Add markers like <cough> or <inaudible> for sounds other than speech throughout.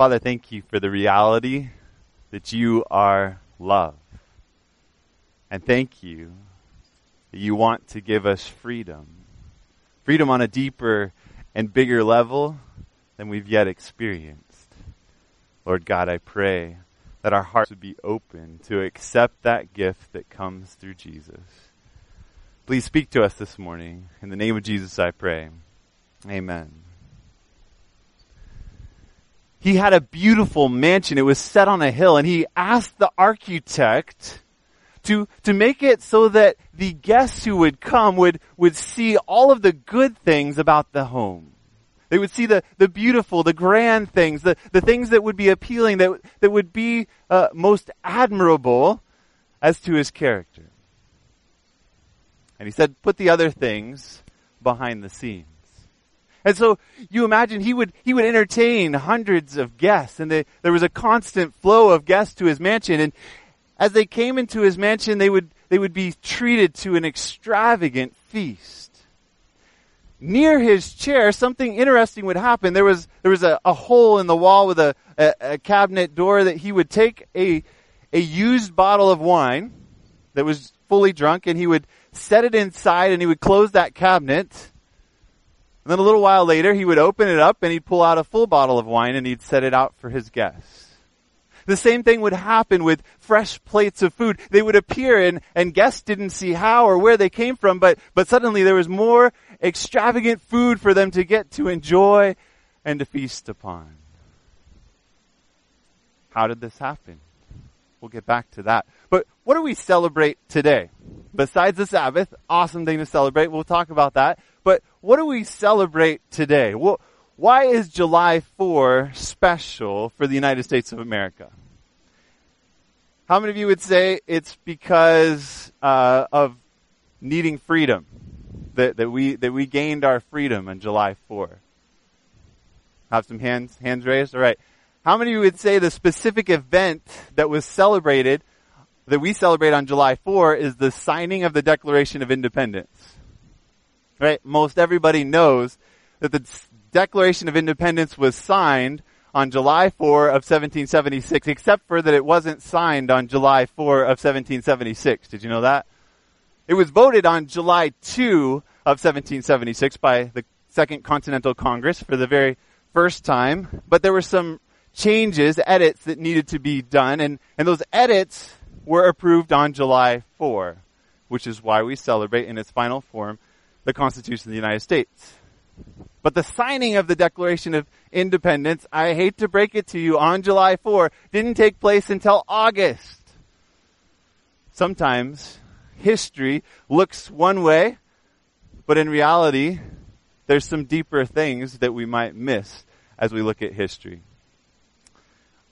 Father, thank you for the reality that you are love. And thank you that you want to give us freedom. Freedom on a deeper and bigger level than we've yet experienced. Lord God, I pray that our hearts would be open to accept that gift that comes through Jesus. Please speak to us this morning. In the name of Jesus, I pray. Amen. He had a beautiful mansion. It was set on a hill and he asked the architect to, to make it so that the guests who would come would, would see all of the good things about the home. They would see the, the beautiful, the grand things, the, the things that would be appealing, that, that would be uh, most admirable as to his character. And he said, put the other things behind the scenes. And so you imagine he would, he would entertain hundreds of guests and they, there was a constant flow of guests to his mansion. And as they came into his mansion, they would, they would be treated to an extravagant feast near his chair, something interesting would happen. There was, there was a, a hole in the wall with a, a, a, cabinet door that he would take a, a used bottle of wine that was fully drunk and he would set it inside and he would close that cabinet. And then a little while later, he would open it up and he'd pull out a full bottle of wine and he'd set it out for his guests. The same thing would happen with fresh plates of food. They would appear and, and guests didn't see how or where they came from, but, but suddenly there was more extravagant food for them to get to enjoy and to feast upon. How did this happen? We'll get back to that. But what do we celebrate today? Besides the Sabbath, awesome thing to celebrate. We'll talk about that. What do we celebrate today? Well, why is July 4 special for the United States of America? How many of you would say it's because uh, of needing freedom that, that we that we gained our freedom on July 4? Have some hands hands raised. All right. How many of you would say the specific event that was celebrated that we celebrate on July 4 is the signing of the Declaration of Independence? Right? Most everybody knows that the Declaration of Independence was signed on July 4 of 1776, except for that it wasn't signed on July 4 of 1776. Did you know that? It was voted on July 2 of 1776 by the Second Continental Congress for the very first time, but there were some changes, edits that needed to be done, and, and those edits were approved on July 4, which is why we celebrate in its final form the Constitution of the United States. But the signing of the Declaration of Independence, I hate to break it to you, on July 4, didn't take place until August. Sometimes history looks one way, but in reality, there's some deeper things that we might miss as we look at history.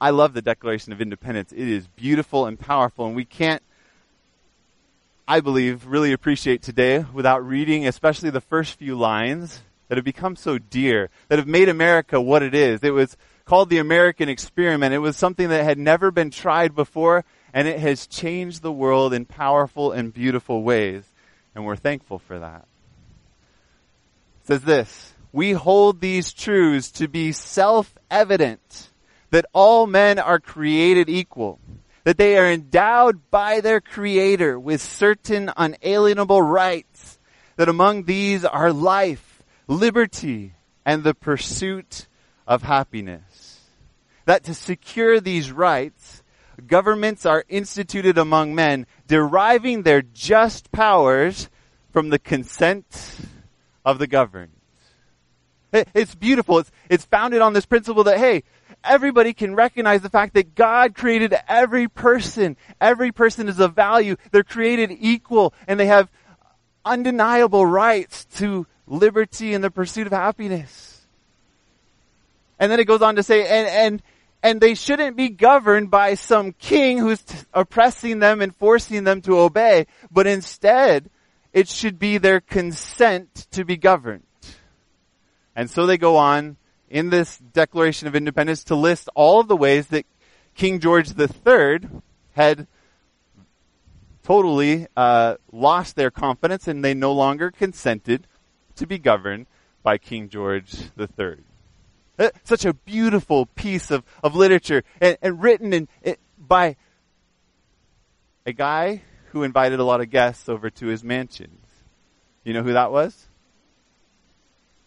I love the Declaration of Independence. It is beautiful and powerful, and we can't, I believe, really appreciate today without reading, especially the first few lines that have become so dear, that have made America what it is. It was called the American experiment. It was something that had never been tried before, and it has changed the world in powerful and beautiful ways. And we're thankful for that. It says this, we hold these truths to be self-evident that all men are created equal, that they are endowed by their creator with certain unalienable rights, that among these are life, liberty, and the pursuit of happiness. That to secure these rights, governments are instituted among men, deriving their just powers from the consent of the governed. It's beautiful. It's, it's founded on this principle that, hey, everybody can recognize the fact that God created every person. Every person is of value. They're created equal and they have undeniable rights to liberty and the pursuit of happiness. And then it goes on to say, and, and, and they shouldn't be governed by some king who's t- oppressing them and forcing them to obey, but instead, it should be their consent to be governed. And so they go on in this Declaration of Independence to list all of the ways that King George III had totally uh, lost their confidence and they no longer consented to be governed by King George III. Uh, Such a beautiful piece of, of literature and, and written in, by a guy who invited a lot of guests over to his mansions. You know who that was?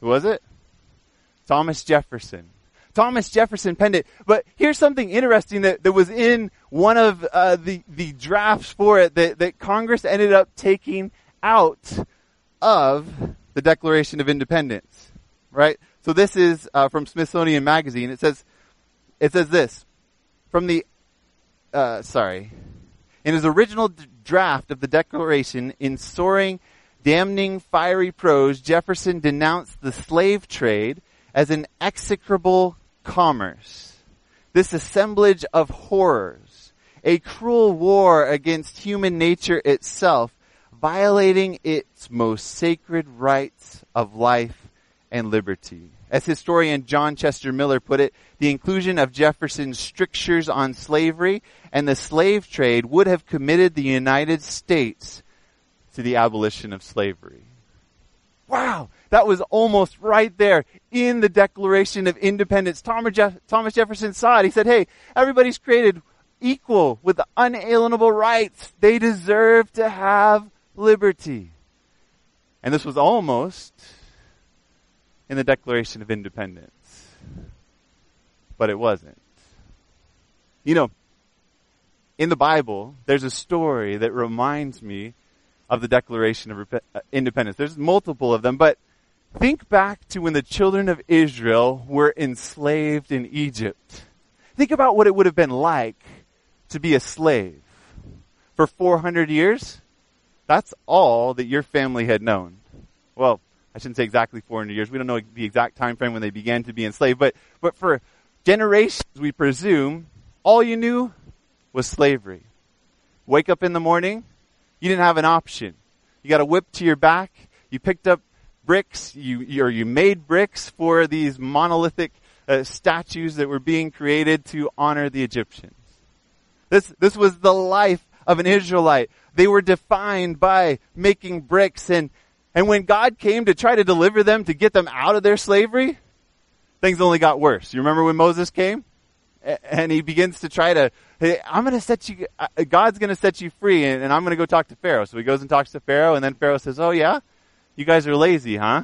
Who was it? Thomas Jefferson. Thomas Jefferson penned it. But here's something interesting that, that was in one of uh, the, the drafts for it that, that Congress ended up taking out of the Declaration of Independence. Right? So this is uh, from Smithsonian Magazine. It says, it says this, from the, uh, sorry, in his original d- draft of the Declaration, in soaring, damning, fiery prose, Jefferson denounced the slave trade as an execrable commerce. This assemblage of horrors, a cruel war against human nature itself, violating its most sacred rights of life and liberty. As historian John Chester Miller put it, the inclusion of Jefferson's strictures on slavery and the slave trade would have committed the United States to the abolition of slavery. Wow, that was almost right there in the Declaration of Independence. Thomas, Jeff- Thomas Jefferson saw it. He said, hey, everybody's created equal with unalienable rights. They deserve to have liberty. And this was almost in the Declaration of Independence. But it wasn't. You know, in the Bible, there's a story that reminds me of the Declaration of uh, Independence. There's multiple of them, but think back to when the children of Israel were enslaved in Egypt. Think about what it would have been like to be a slave for 400 years. That's all that your family had known. Well, I shouldn't say exactly 400 years. We don't know the exact time frame when they began to be enslaved, but, but for generations, we presume, all you knew was slavery. Wake up in the morning, you didn't have an option. You got a whip to your back, you picked up bricks, you, or you made bricks for these monolithic uh, statues that were being created to honor the Egyptians. This, this was the life of an Israelite. They were defined by making bricks and, and when God came to try to deliver them, to get them out of their slavery, things only got worse. You remember when Moses came? And he begins to try to, hey, I'm going to set you, uh, God's going to set you free and, and I'm going to go talk to Pharaoh. So he goes and talks to Pharaoh and then Pharaoh says, oh yeah? You guys are lazy, huh?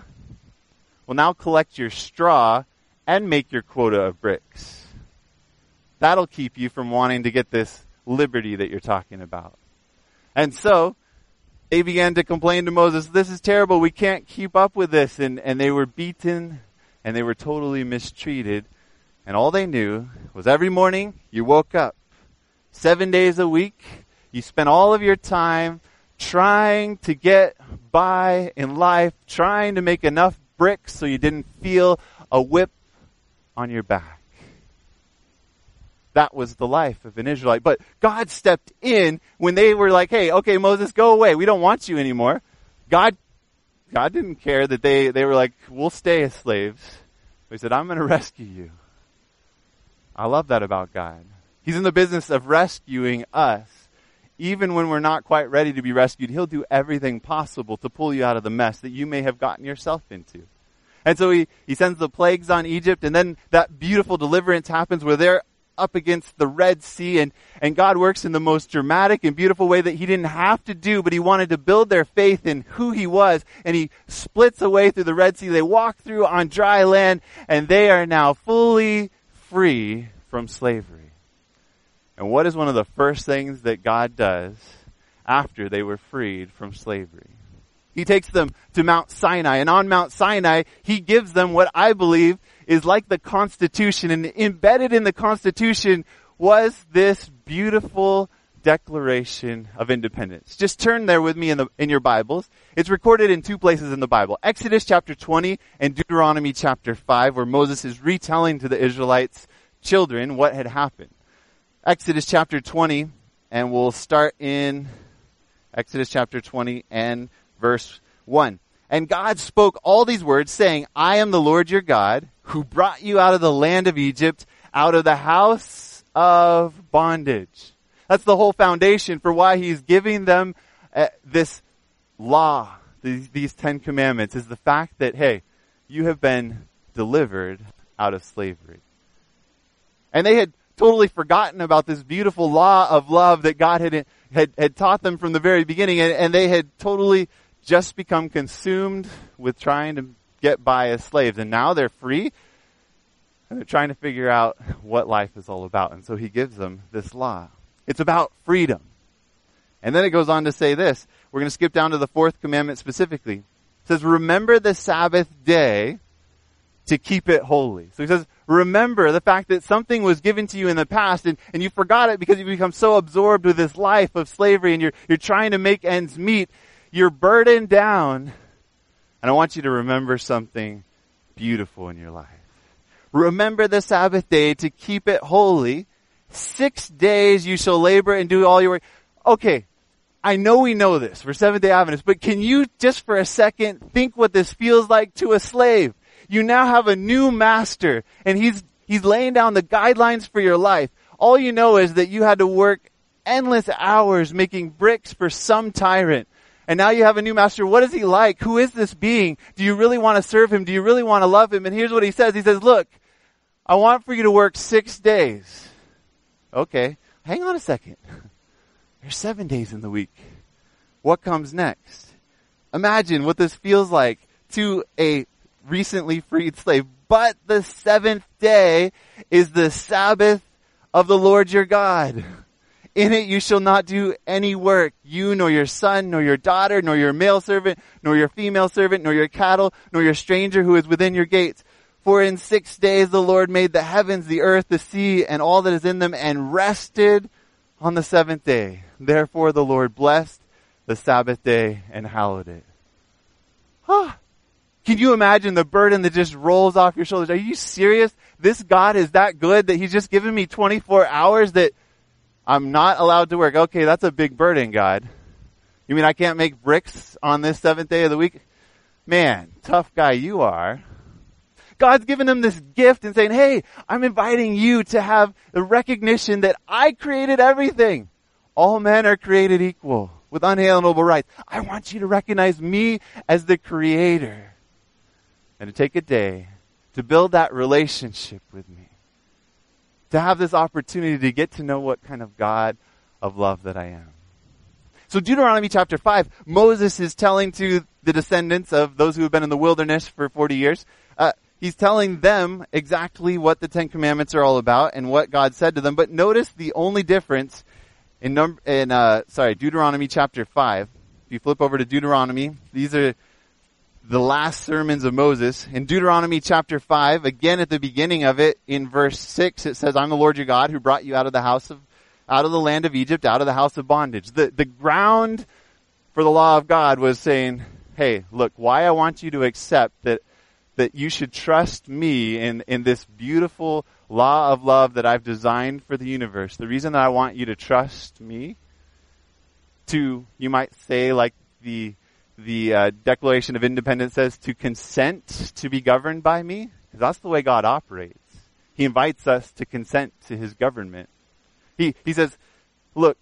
Well now collect your straw and make your quota of bricks. That'll keep you from wanting to get this liberty that you're talking about. And so, they began to complain to Moses, this is terrible, we can't keep up with this. And, and they were beaten and they were totally mistreated. And all they knew was every morning you woke up, seven days a week, you spent all of your time trying to get by in life, trying to make enough bricks so you didn't feel a whip on your back. That was the life of an Israelite. But God stepped in when they were like, hey, okay, Moses, go away. We don't want you anymore. God, God didn't care that they, they were like, we'll stay as slaves. He said, I'm going <laughs> to rescue you. I love that about God. He's in the business of rescuing us. Even when we're not quite ready to be rescued, He'll do everything possible to pull you out of the mess that you may have gotten yourself into. And so He, he sends the plagues on Egypt, and then that beautiful deliverance happens where they're up against the Red Sea, and, and God works in the most dramatic and beautiful way that He didn't have to do, but He wanted to build their faith in who He was, and He splits away through the Red Sea. They walk through on dry land, and they are now fully free from slavery. And what is one of the first things that God does after they were freed from slavery? He takes them to Mount Sinai, and on Mount Sinai, He gives them what I believe is like the Constitution, and embedded in the Constitution was this beautiful Declaration of Independence. Just turn there with me in the, in your Bibles. It's recorded in two places in the Bible. Exodus chapter 20 and Deuteronomy chapter 5, where Moses is retelling to the Israelites children what had happened. Exodus chapter 20, and we'll start in Exodus chapter 20 and verse 1. And God spoke all these words saying, I am the Lord your God who brought you out of the land of Egypt, out of the house of bondage. That's the whole foundation for why he's giving them uh, this law, these, these Ten Commandments, is the fact that, hey, you have been delivered out of slavery. And they had totally forgotten about this beautiful law of love that God had, had, had taught them from the very beginning, and, and they had totally just become consumed with trying to get by as slaves. And now they're free, and they're trying to figure out what life is all about. And so he gives them this law. It's about freedom. And then it goes on to say this. We're going to skip down to the fourth commandment specifically. It says, remember the Sabbath day to keep it holy. So he says, remember the fact that something was given to you in the past and, and you forgot it because you become so absorbed with this life of slavery and you're, you're trying to make ends meet. You're burdened down. And I want you to remember something beautiful in your life. Remember the Sabbath day to keep it holy. Six days you shall labor and do all your work. Okay. I know we know this for Seventh day Adventists, but can you just for a second think what this feels like to a slave? You now have a new master and he's, he's laying down the guidelines for your life. All you know is that you had to work endless hours making bricks for some tyrant. And now you have a new master. What is he like? Who is this being? Do you really want to serve him? Do you really want to love him? And here's what he says. He says, look, I want for you to work six days. Okay. Hang on a second. <laughs> There's seven days in the week. What comes next? Imagine what this feels like to a recently freed slave. But the seventh day is the Sabbath of the Lord your God. In it you shall not do any work, you nor your son, nor your daughter, nor your male servant, nor your female servant, nor your cattle, nor your stranger who is within your gates. For in six days the Lord made the heavens, the earth, the sea, and all that is in them, and rested on the seventh day. Therefore the Lord blessed the Sabbath day and hallowed it. Huh. Can you imagine the burden that just rolls off your shoulders? Are you serious? This God is that good that He's just given me 24 hours that I'm not allowed to work. Okay, that's a big burden, God. You mean I can't make bricks on this seventh day of the week? Man, tough guy you are. God's given them this gift and saying, hey, I'm inviting you to have the recognition that I created everything. All men are created equal with unalienable rights. I want you to recognize me as the creator and to take a day to build that relationship with me. To have this opportunity to get to know what kind of God of love that I am. So Deuteronomy chapter 5, Moses is telling to the descendants of those who have been in the wilderness for 40 years, uh, he's telling them exactly what the Ten Commandments are all about and what God said to them. But notice the only difference in number, in, uh, sorry, Deuteronomy chapter 5. If you flip over to Deuteronomy, these are the last sermons of Moses. In Deuteronomy chapter 5, again at the beginning of it, in verse 6, it says, I'm the Lord your God who brought you out of the house of, out of the land of Egypt, out of the house of bondage. The, the ground for the law of God was saying, hey, look, why I want you to accept that, that you should trust me in, in this beautiful law of love that I've designed for the universe. The reason that I want you to trust me to, you might say, like the, the uh, Declaration of Independence says to consent to be governed by me? That's the way God operates. He invites us to consent to His government. He, he says, look,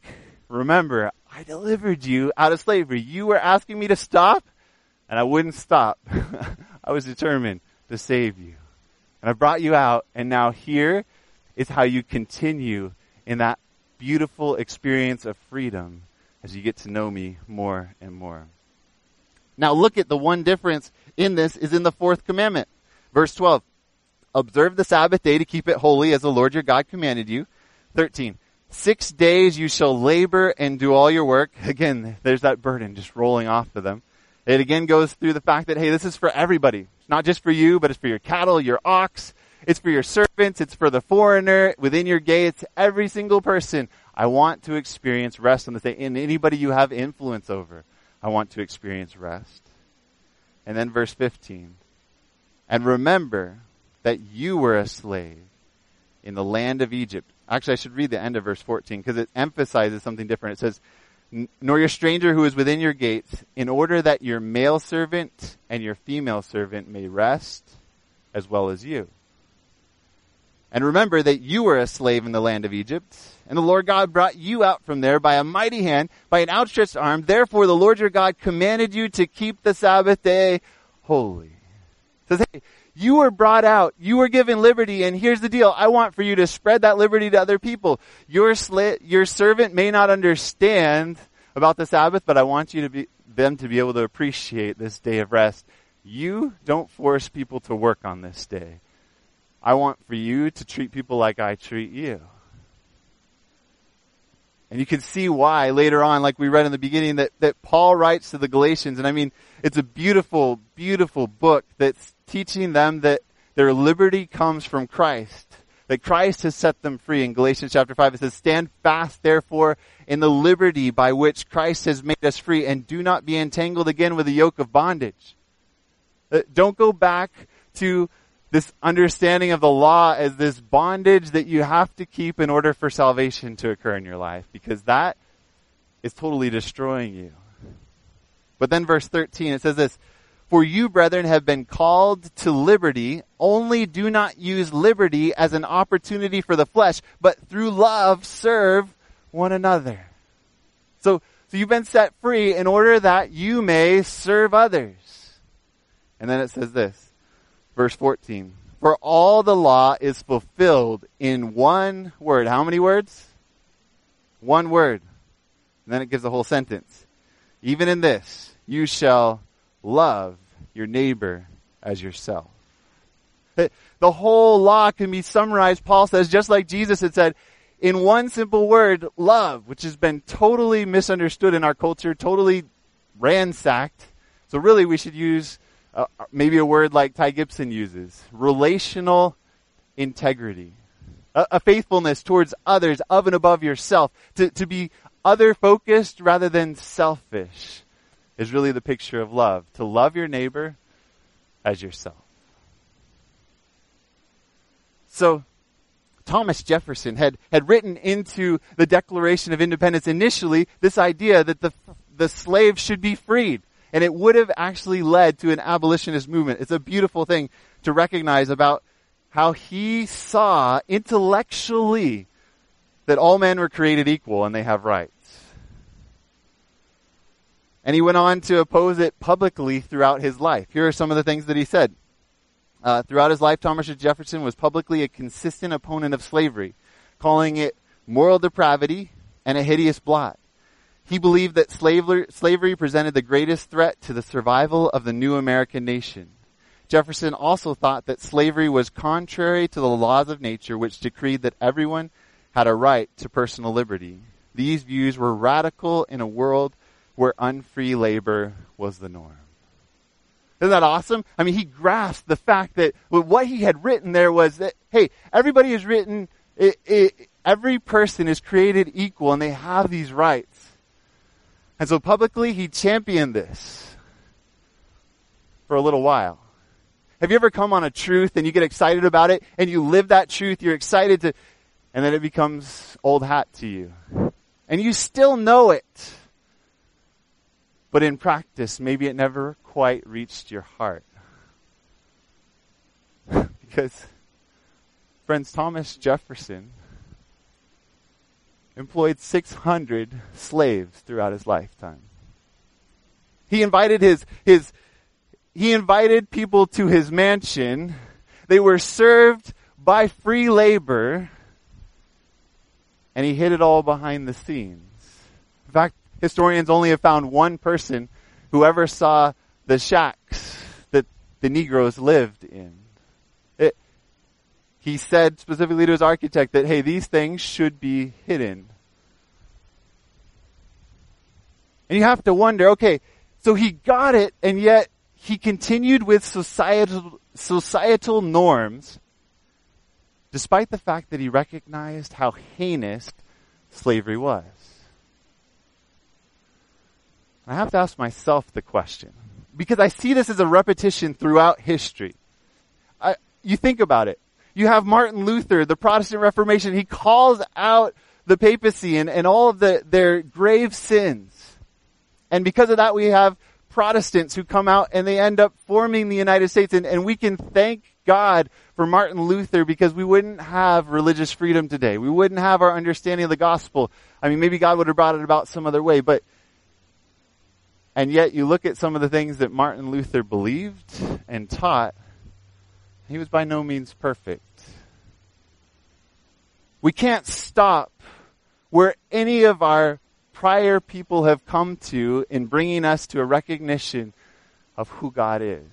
remember, I delivered you out of slavery. You were asking me to stop, and I wouldn't stop. <laughs> I was determined to save you. And I brought you out, and now here is how you continue in that beautiful experience of freedom as you get to know me more and more. Now look at the one difference in this is in the fourth commandment. Verse 12. Observe the Sabbath day to keep it holy as the Lord your God commanded you. 13. Six days you shall labor and do all your work. <laughs> Again, there's that burden just rolling off of them. It again goes through the fact that, hey, this is for everybody. It's not just for you, but it's for your cattle, your ox. It's for your servants. It's for the foreigner within your gates. Every single person. I want to experience rest on this day. And anybody you have influence over. I want to experience rest. And then verse 15. And remember that you were a slave in the land of Egypt. Actually, I should read the end of verse 14 because it emphasizes something different. It says, nor your stranger who is within your gates, in order that your male servant and your female servant may rest as well as you. And remember that you were a slave in the land of Egypt, and the Lord God brought you out from there by a mighty hand, by an outstretched arm. Therefore the Lord your God commanded you to keep the Sabbath day holy. Says, hey, You were brought out. You were given liberty. And here's the deal. I want for you to spread that liberty to other people. Your sli- your servant may not understand about the Sabbath, but I want you to be, them to be able to appreciate this day of rest. You don't force people to work on this day. I want for you to treat people like I treat you. And you can see why later on, like we read in the beginning, that, that Paul writes to the Galatians, and I mean, it's a beautiful, beautiful book that's teaching them that their liberty comes from Christ. That Christ has set them free. In Galatians chapter 5, it says, Stand fast, therefore, in the liberty by which Christ has made us free, and do not be entangled again with the yoke of bondage. Uh, don't go back to this understanding of the law as this bondage that you have to keep in order for salvation to occur in your life, because that is totally destroying you. But then verse 13, it says this, For you, brethren, have been called to liberty, only do not use liberty as an opportunity for the flesh, but through love serve one another. So, so you've been set free in order that you may serve others. And then it says this, verse 14. For all the law is fulfilled in one word. How many words? One word. And then it gives a whole sentence. Even in this, you shall love your neighbor as yourself. The whole law can be summarized, Paul says, just like Jesus had said, in one simple word, love, which has been totally misunderstood in our culture, totally ransacked. So really we should use uh, maybe a word like Ty Gibson uses, relational integrity. A, a, faithfulness towards others of and above yourself. To, to be other focused rather than selfish is really the picture of love. To love your neighbor as yourself. So, Thomas Jefferson had, had written into the Declaration of Independence initially this idea that the, the slave should be freed and it would have actually led to an abolitionist movement. It's a beautiful thing to recognize about how he saw intellectually that all men were created equal and they have rights. And he went on to oppose it publicly throughout his life. Here are some of the things that he said. Uh, throughout his life, Thomas Jefferson was publicly a consistent opponent of slavery, calling it moral depravity and a hideous blot. He believed that slavery presented the greatest threat to the survival of the new American nation. Jefferson also thought that slavery was contrary to the laws of nature which decreed that everyone had a right to personal liberty. These views were radical in a world where unfree labor was the norm. Isn't that awesome? I mean, he grasped the fact that what he had written there was that, hey, everybody is written, it, it, every person is created equal and they have these rights. And so publicly he championed this for a little while. Have you ever come on a truth and you get excited about it and you live that truth, you're excited to, and then it becomes old hat to you. And you still know it. But in practice, maybe it never quite reached your heart. <laughs> because, friends, Thomas Jefferson employed 600 slaves throughout his lifetime. He invited his, his, he invited people to his mansion. They were served by free labor, and he hid it all behind the scenes. In fact, historians only have found one person who ever saw the shacks that the Negroes lived in he said specifically to his architect that, hey, these things should be hidden. And you have to wonder, okay, so he got it, and yet he continued with societal, societal norms, despite the fact that he recognized how heinous slavery was. I have to ask myself the question, because I see this as a repetition throughout history. I, you think about it. You have Martin Luther, the Protestant Reformation. He calls out the papacy and, and all of the, their grave sins. And because of that, we have Protestants who come out and they end up forming the United States. And, and we can thank God for Martin Luther because we wouldn't have religious freedom today. We wouldn't have our understanding of the gospel. I mean, maybe God would have brought it about some other way, but and yet you look at some of the things that Martin Luther believed and taught, He was by no means perfect. We can't stop where any of our prior people have come to in bringing us to a recognition of who God is.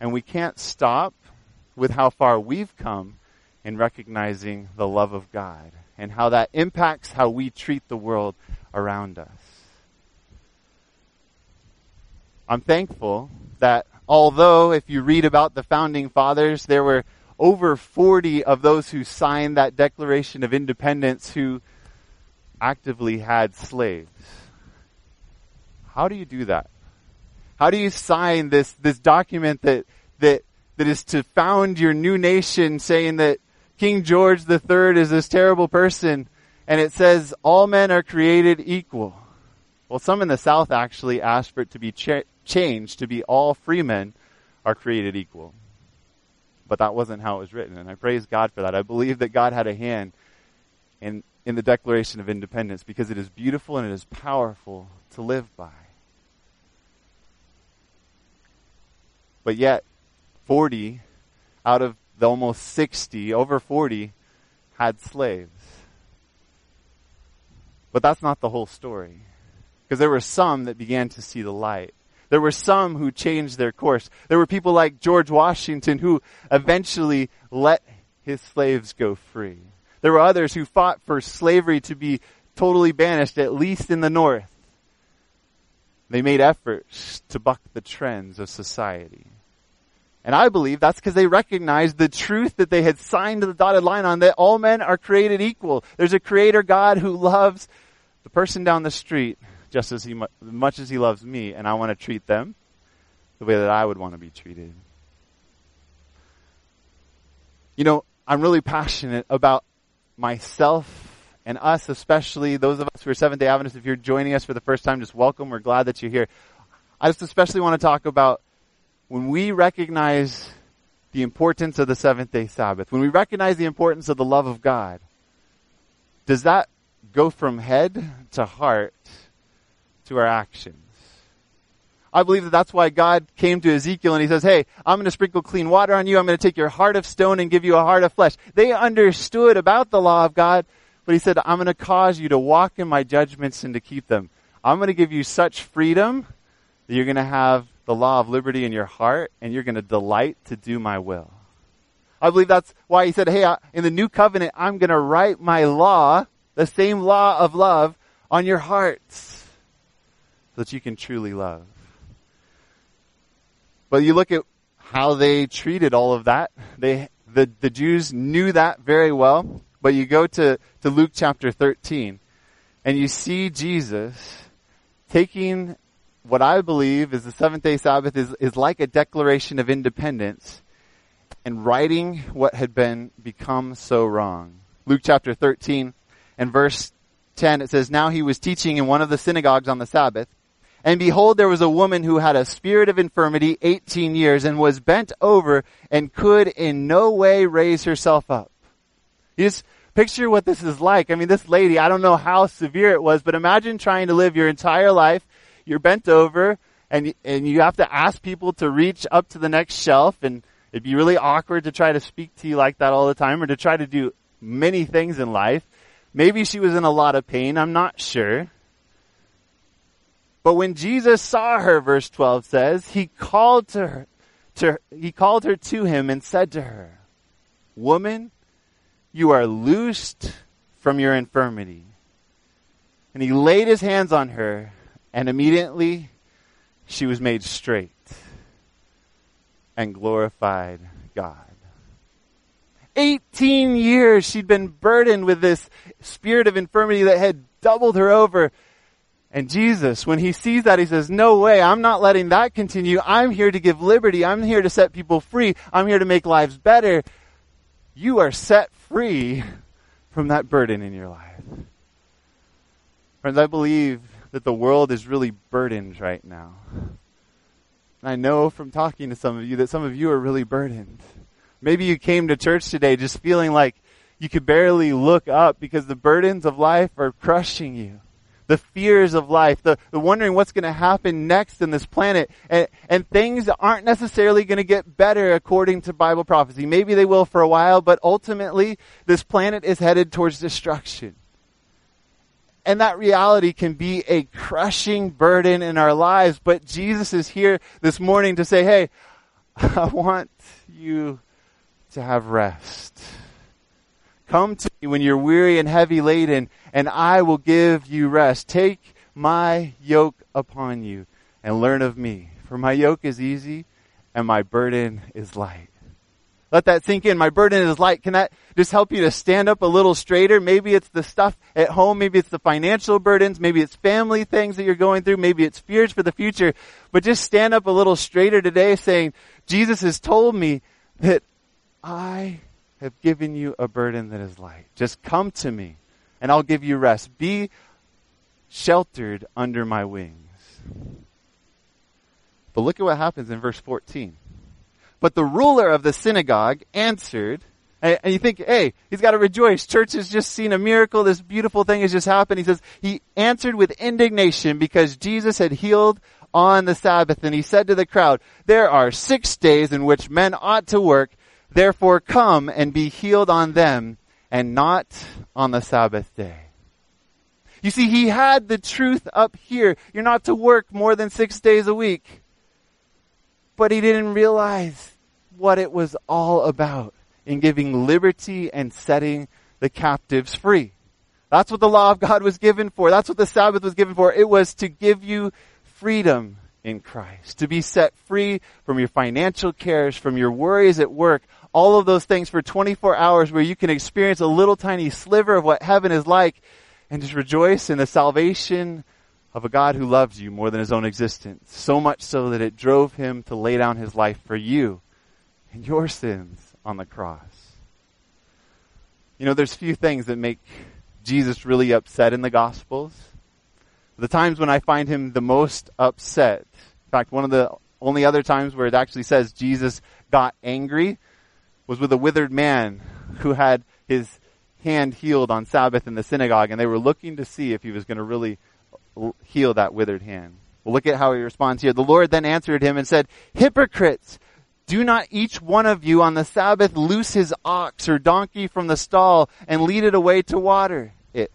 And we can't stop with how far we've come in recognizing the love of God and how that impacts how we treat the world around us. I'm thankful that although if you read about the founding fathers, there were over 40 of those who signed that Declaration of Independence who actively had slaves. How do you do that? How do you sign this, this document that, that, that is to found your new nation saying that King George III is this terrible person and it says all men are created equal? Well, some in the South actually asked for it to be changed to be all free men are created equal. But that wasn't how it was written, and I praise God for that. I believe that God had a hand in, in the Declaration of Independence because it is beautiful and it is powerful to live by. But yet, 40 out of the almost 60, over 40, had slaves. But that's not the whole story. Because there were some that began to see the light. There were some who changed their course. There were people like George Washington who eventually let his slaves go free. There were others who fought for slavery to be totally banished, at least in the North. They made efforts to buck the trends of society. And I believe that's because they recognized the truth that they had signed the dotted line on that all men are created equal. There's a creator God who loves the person down the street just as he, much as he loves me, and I want to treat them the way that I would want to be treated. You know, I'm really passionate about myself and us, especially those of us who are Seventh day Adventists. If you're joining us for the first time, just welcome. We're glad that you're here. I just especially want to talk about when we recognize the importance of the seventh day Sabbath, when we recognize the importance of the love of God, does that go from head to heart to our actions. I believe that that's why God came to Ezekiel and he says, hey, I'm going to sprinkle clean water on you. I'm going to take your heart of stone and give you a heart of flesh. They understood about the law of God, but he said, I'm going to cause you to walk in my judgments and to keep them. I'm going to give you such freedom that you're going to have the law of liberty in your heart and you're going to delight to do my will. I believe that's why he said, hey, in the new covenant, I'm going to write my law, the same law of love, on your hearts that you can truly love. But you look at how they treated all of that. They, the, the Jews knew that very well. But you go to, to Luke chapter 13 and you see Jesus taking what I believe is the seventh day Sabbath is, is like a declaration of independence and writing what had been become so wrong. Luke chapter 13 and verse 10, it says, Now he was teaching in one of the synagogues on the Sabbath and behold, there was a woman who had a spirit of infirmity 18 years and was bent over and could in no way raise herself up. You just picture what this is like. I mean, this lady, I don't know how severe it was, but imagine trying to live your entire life. You're bent over and, and you have to ask people to reach up to the next shelf and it'd be really awkward to try to speak to you like that all the time or to try to do many things in life. Maybe she was in a lot of pain. I'm not sure. But when Jesus saw her, verse 12 says, he called to her, to, he called her to him and said to her, Woman, you are loosed from your infirmity. And he laid his hands on her, and immediately she was made straight and glorified God. 18 years she'd been burdened with this spirit of infirmity that had doubled her over. And Jesus, when he sees that, he says, no way, I'm not letting that continue. I'm here to give liberty. I'm here to set people free. I'm here to make lives better. You are set free from that burden in your life. Friends, I believe that the world is really burdened right now. And I know from talking to some of you that some of you are really burdened. Maybe you came to church today just feeling like you could barely look up because the burdens of life are crushing you. The fears of life, the, the wondering what's going to happen next in this planet. And, and things aren't necessarily going to get better according to Bible prophecy. Maybe they will for a while, but ultimately this planet is headed towards destruction. And that reality can be a crushing burden in our lives. But Jesus is here this morning to say, hey, <laughs> I want you to have rest. Come to when you're weary and heavy laden, and I will give you rest. Take my yoke upon you and learn of me. For my yoke is easy and my burden is light. Let that sink in. My burden is light. Can that just help you to stand up a little straighter? Maybe it's the stuff at home. Maybe it's the financial burdens. Maybe it's family things that you're going through. Maybe it's fears for the future. But just stand up a little straighter today saying, Jesus has told me that I have given you a burden that is light. Just come to me and I'll give you rest. Be sheltered under my wings. But look at what happens in verse 14. But the ruler of the synagogue answered, and you think, hey, he's got to rejoice. Church has just seen a miracle. This beautiful thing has just happened. He says, he answered with indignation because Jesus had healed on the Sabbath. And he said to the crowd, there are six days in which men ought to work. Therefore come and be healed on them and not on the Sabbath day. You see, he had the truth up here. You're not to work more than six days a week. But he didn't realize what it was all about in giving liberty and setting the captives free. That's what the law of God was given for. That's what the Sabbath was given for. It was to give you freedom in Christ, to be set free from your financial cares, from your worries at work, all of those things for 24 hours where you can experience a little tiny sliver of what heaven is like and just rejoice in the salvation of a God who loves you more than his own existence. So much so that it drove him to lay down his life for you and your sins on the cross. You know, there's few things that make Jesus really upset in the Gospels. The times when I find him the most upset, in fact, one of the only other times where it actually says Jesus got angry was with a withered man who had his hand healed on Sabbath in the synagogue, and they were looking to see if he was going to really heal that withered hand. Well, look at how he responds here. The Lord then answered him and said, Hypocrites! Do not each one of you on the Sabbath loose his ox or donkey from the stall and lead it away to water it.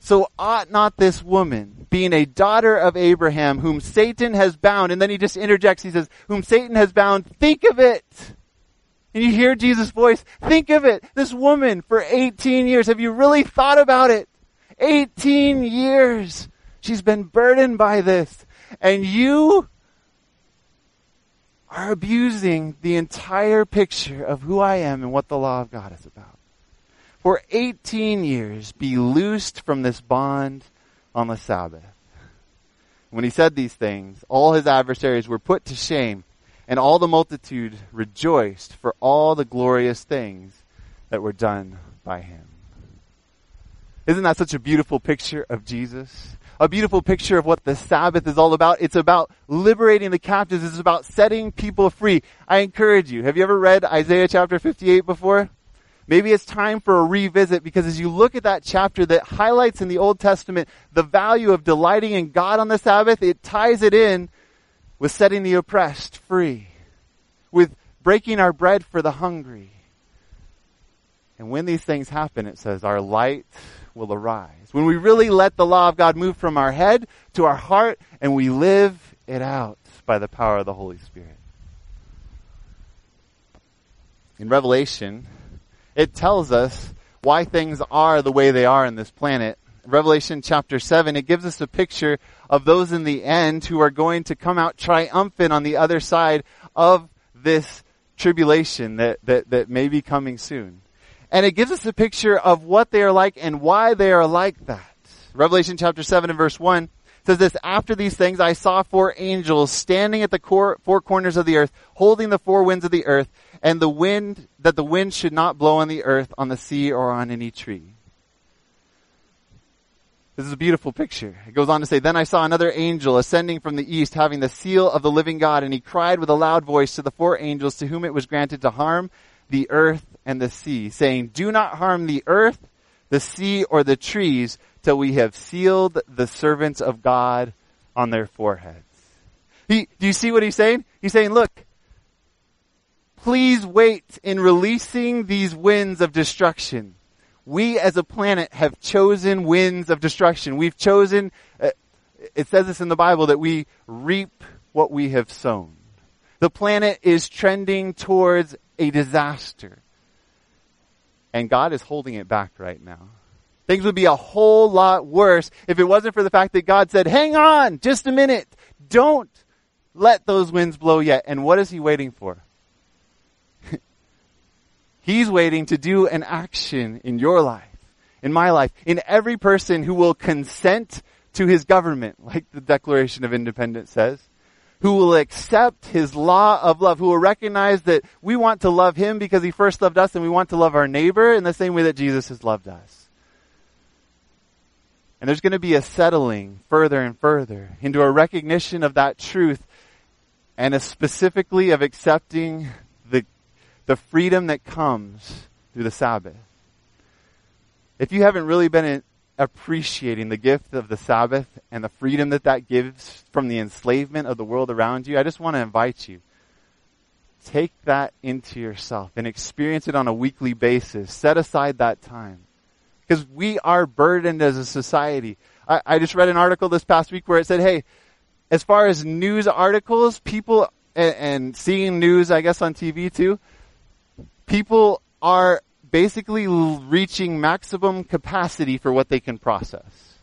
So ought not this woman, being a daughter of Abraham, whom Satan has bound, and then he just interjects, he says, whom Satan has bound, think of it! And you hear Jesus' voice, think of it. This woman for 18 years. Have you really thought about it? 18 years. She's been burdened by this. And you are abusing the entire picture of who I am and what the law of God is about. For 18 years, be loosed from this bond on the Sabbath. When he said these things, all his adversaries were put to shame and all the multitude rejoiced for all the glorious things that were done by him. Isn't that such a beautiful picture of Jesus? A beautiful picture of what the Sabbath is all about. It's about liberating the captives. It's about setting people free. I encourage you. Have you ever read Isaiah chapter 58 before? Maybe it's time for a revisit because as you look at that chapter that highlights in the Old Testament the value of delighting in God on the Sabbath, it ties it in with setting the oppressed free, with breaking our bread for the hungry. And when these things happen, it says our light will arise. When we really let the law of God move from our head to our heart and we live it out by the power of the Holy Spirit. In Revelation, it tells us why things are the way they are in this planet Revelation chapter 7, it gives us a picture of those in the end who are going to come out triumphant on the other side of this tribulation that, that, that may be coming soon. And it gives us a picture of what they are like and why they are like that. Revelation chapter 7 and verse 1 says this, after these things I saw four angels standing at the cor- four corners of the earth, holding the four winds of the earth, and the wind, that the wind should not blow on the earth, on the sea, or on any tree. This is a beautiful picture. It goes on to say, Then I saw another angel ascending from the east, having the seal of the living God, and he cried with a loud voice to the four angels to whom it was granted to harm the earth and the sea, saying, Do not harm the earth, the sea, or the trees till we have sealed the servants of God on their foreheads. He, do you see what he's saying? He's saying, look, please wait in releasing these winds of destruction. We as a planet have chosen winds of destruction. We've chosen, uh, it says this in the Bible, that we reap what we have sown. The planet is trending towards a disaster. And God is holding it back right now. Things would be a whole lot worse if it wasn't for the fact that God said, hang on, just a minute. Don't let those winds blow yet. And what is he waiting for? He's waiting to do an action in your life, in my life, in every person who will consent to his government, like the Declaration of Independence says, who will accept his law of love, who will recognize that we want to love him because he first loved us and we want to love our neighbor in the same way that Jesus has loved us. And there's going to be a settling further and further into a recognition of that truth and a specifically of accepting the, freedom that comes through the Sabbath. If you haven't really been appreciating the gift of the Sabbath and the freedom that that gives from the enslavement of the world around you, I just want to invite you. Take that into yourself and experience it on a weekly basis. Set aside that time because we are burdened as a society. I, I, just read an article this past week where it said, hey, as far as news articles, people, and, and seeing news, I guess, on TV too, people are basically reaching maximum capacity for what they can process.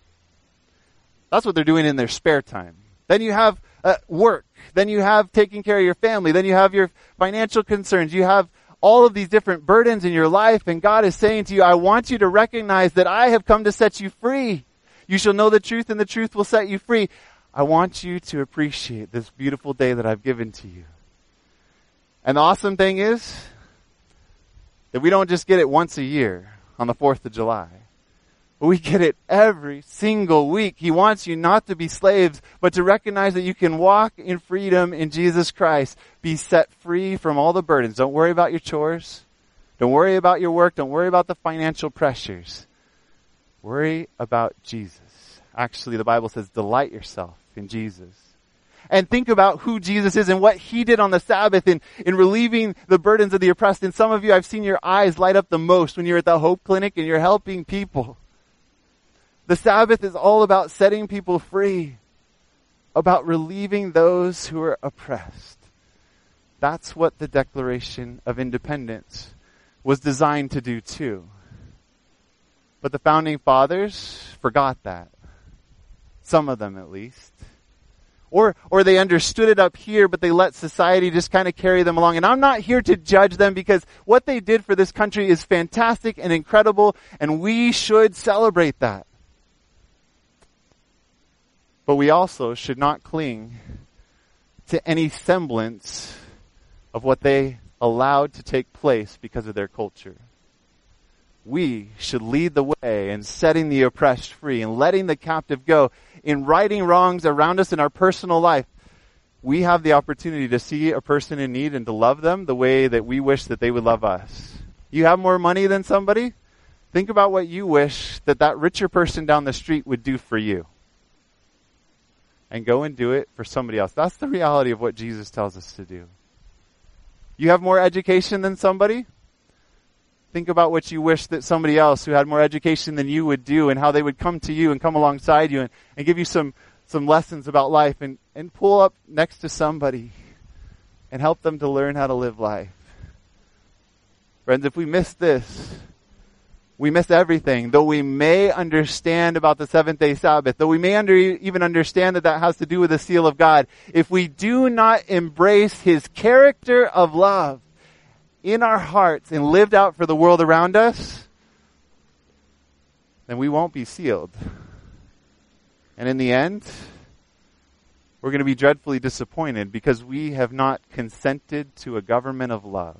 That's what they're doing in their spare time. Then you have uh, work. Then you have taking care of your family. Then you have your financial concerns. You have all of these different burdens in your life, and God is saying to you, I want you to recognize that I have come to set you free. You shall know the truth, and the truth will set you free. I want you to appreciate this beautiful day that I've given to you. And the awesome thing is that we don't just get it once a year on the 4th of July. But we get it every single week. He wants you not to be slaves, but to recognize that you can walk in freedom in Jesus Christ. Be set free from all the burdens. Don't worry about your chores. Don't worry about your work. Don't worry about the financial pressures. Worry about Jesus. Actually, the Bible says delight yourself in Jesus. And think about who Jesus is and what He did on the Sabbath in, in relieving the burdens of the oppressed. And some of you, I've seen your eyes light up the most when you're at the Hope Clinic and you're helping people. The Sabbath is all about setting people free, about relieving those who are oppressed. That's what the Declaration of Independence was designed to do too. But the founding fathers forgot that. Some of them at least. Or, or they understood it up here, but they let society just kind of carry them along. And I'm not here to judge them because what they did for this country is fantastic and incredible, and we should celebrate that. But we also should not cling to any semblance of what they allowed to take place because of their culture. We should lead the way in setting the oppressed free and letting the captive go, in righting wrongs around us in our personal life. We have the opportunity to see a person in need and to love them the way that we wish that they would love us. You have more money than somebody? Think about what you wish that that richer person down the street would do for you and go and do it for somebody else. That's the reality of what Jesus tells us to do. You have more education than somebody? Think about what you wish that somebody else who had more education than you would do and how they would come to you and come alongside you and, and give you some, some lessons about life and, and pull up next to somebody and help them to learn how to live life. Friends, if we miss this, we miss everything. Though we may understand about the seventh day Sabbath, though we may under, even understand that that has to do with the seal of God, if we do not embrace His character of love in our hearts and lived out for the world around us, then we won't be sealed. And in the end, we're going to be dreadfully disappointed because we have not consented to a government of love.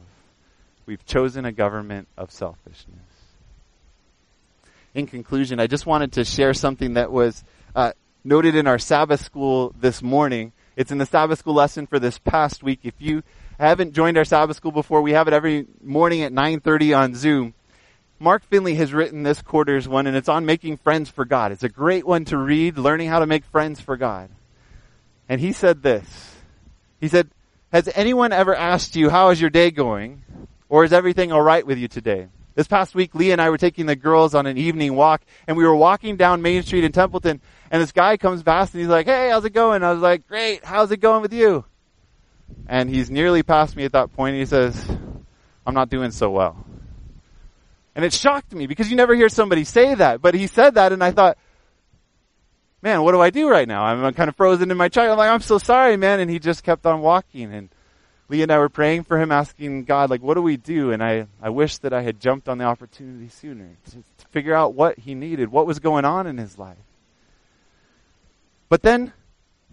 We've chosen a government of selfishness in conclusion, I just wanted to share something that was uh, noted in our Sabbath school this morning. It's in the Sabbath school lesson for this past week. If you haven't joined our Sabbath school before, we have it every morning at 9:30 on Zoom. Mark Finley has written this quarter's one, and it's on making friends for God. It's a great one to read, learning how to make friends for God. And he said this. He said, Has anyone ever asked you, How is your day going? Or is everything alright with you today? This past week, Lee and I were taking the girls on an evening walk, and we were walking down Main Street in Templeton, and this guy comes past and he's like, Hey, how's it going? I was like, Great, how's it going with you? And he's nearly past me at that point, he says, I'm not doing so well. And it shocked me because you never hear somebody say that. But he said that and I thought, man, what do I do right now? I'm kind of frozen in my chair. I'm like, I'm so sorry, man. And he just kept on walking. And Lee and I were praying for him, asking God, like, what do we do? And I, I wish that I had jumped on the opportunity sooner to, to figure out what he needed, what was going on in his life. But then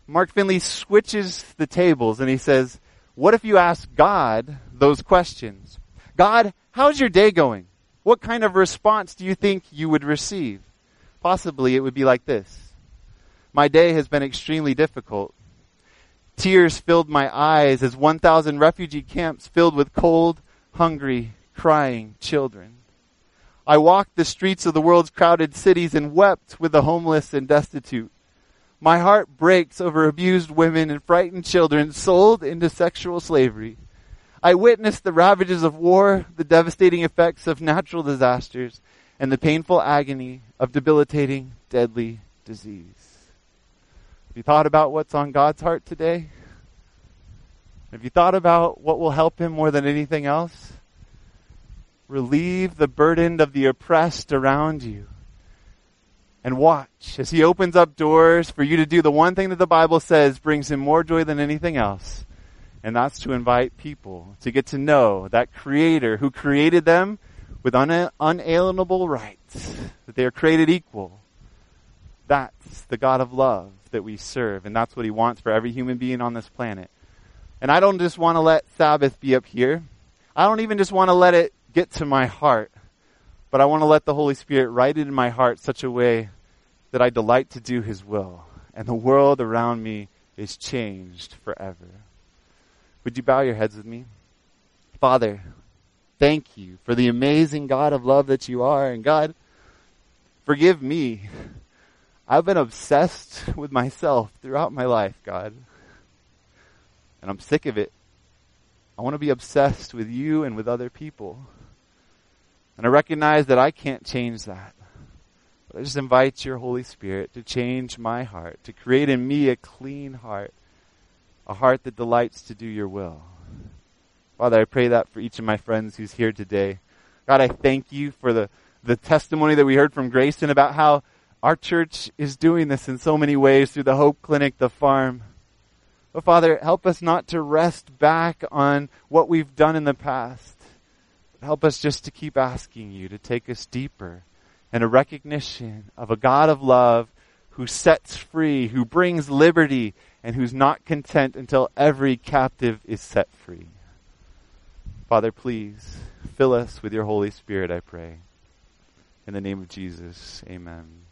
Mark Finley switches the tables and he says, what if you ask God those questions? God, how's your day going? what kind of response do you think you would receive? Possibly it would be like this. My day has been extremely difficult. Tears filled my eyes as 1,000 refugee camps filled with cold, hungry, crying children. I walked the streets of the world's crowded cities and wept with the homeless and destitute. My heart breaks over abused women and frightened children sold into sexual slavery. I witnessed the ravages of war, the devastating effects of natural disasters, and the painful agony of debilitating, deadly disease. Have you thought about what's on God's heart today? Have you thought about what will help Him more than anything else? Relieve the burden of the oppressed around you. And watch as He opens up doors for you to do the one thing that the Bible says brings Him more joy than anything else and that's to invite people to get to know that creator who created them with un- unalienable rights, that they are created equal. That's the God of love that we serve, and that's what he wants for every human being on this planet. And I don't just want to let Sabbath be up here. I don't even just want to let it get to my heart, but I want to let the Holy Spirit write it in my heart such a way that I delight to do his will, and the world around me is changed forever. Would you bow your heads with me? Father, thank you for the amazing God of love that you are. And God, forgive me. I've been obsessed with myself throughout my life, God. And I'm sick of it. I want to be obsessed with you and with other people. And I recognize that I can't change that. I just invite your Holy Spirit to change my heart, to create in me a clean heart a heart that delights to do your will. Father, I pray that for each of my friends who's here today. God, I thank you for the, the testimony that we heard from Grayson about how our church is doing this in so many ways through the Hope Clinic, the farm. But Father, help us not to rest back on what we've done in the past. Help us just to keep asking you to take us deeper in a recognition of a God of love who sets free, who brings liberty, and who's not content until every captive is set free. Father, please fill us with your Holy Spirit, I pray. In the name of Jesus, amen.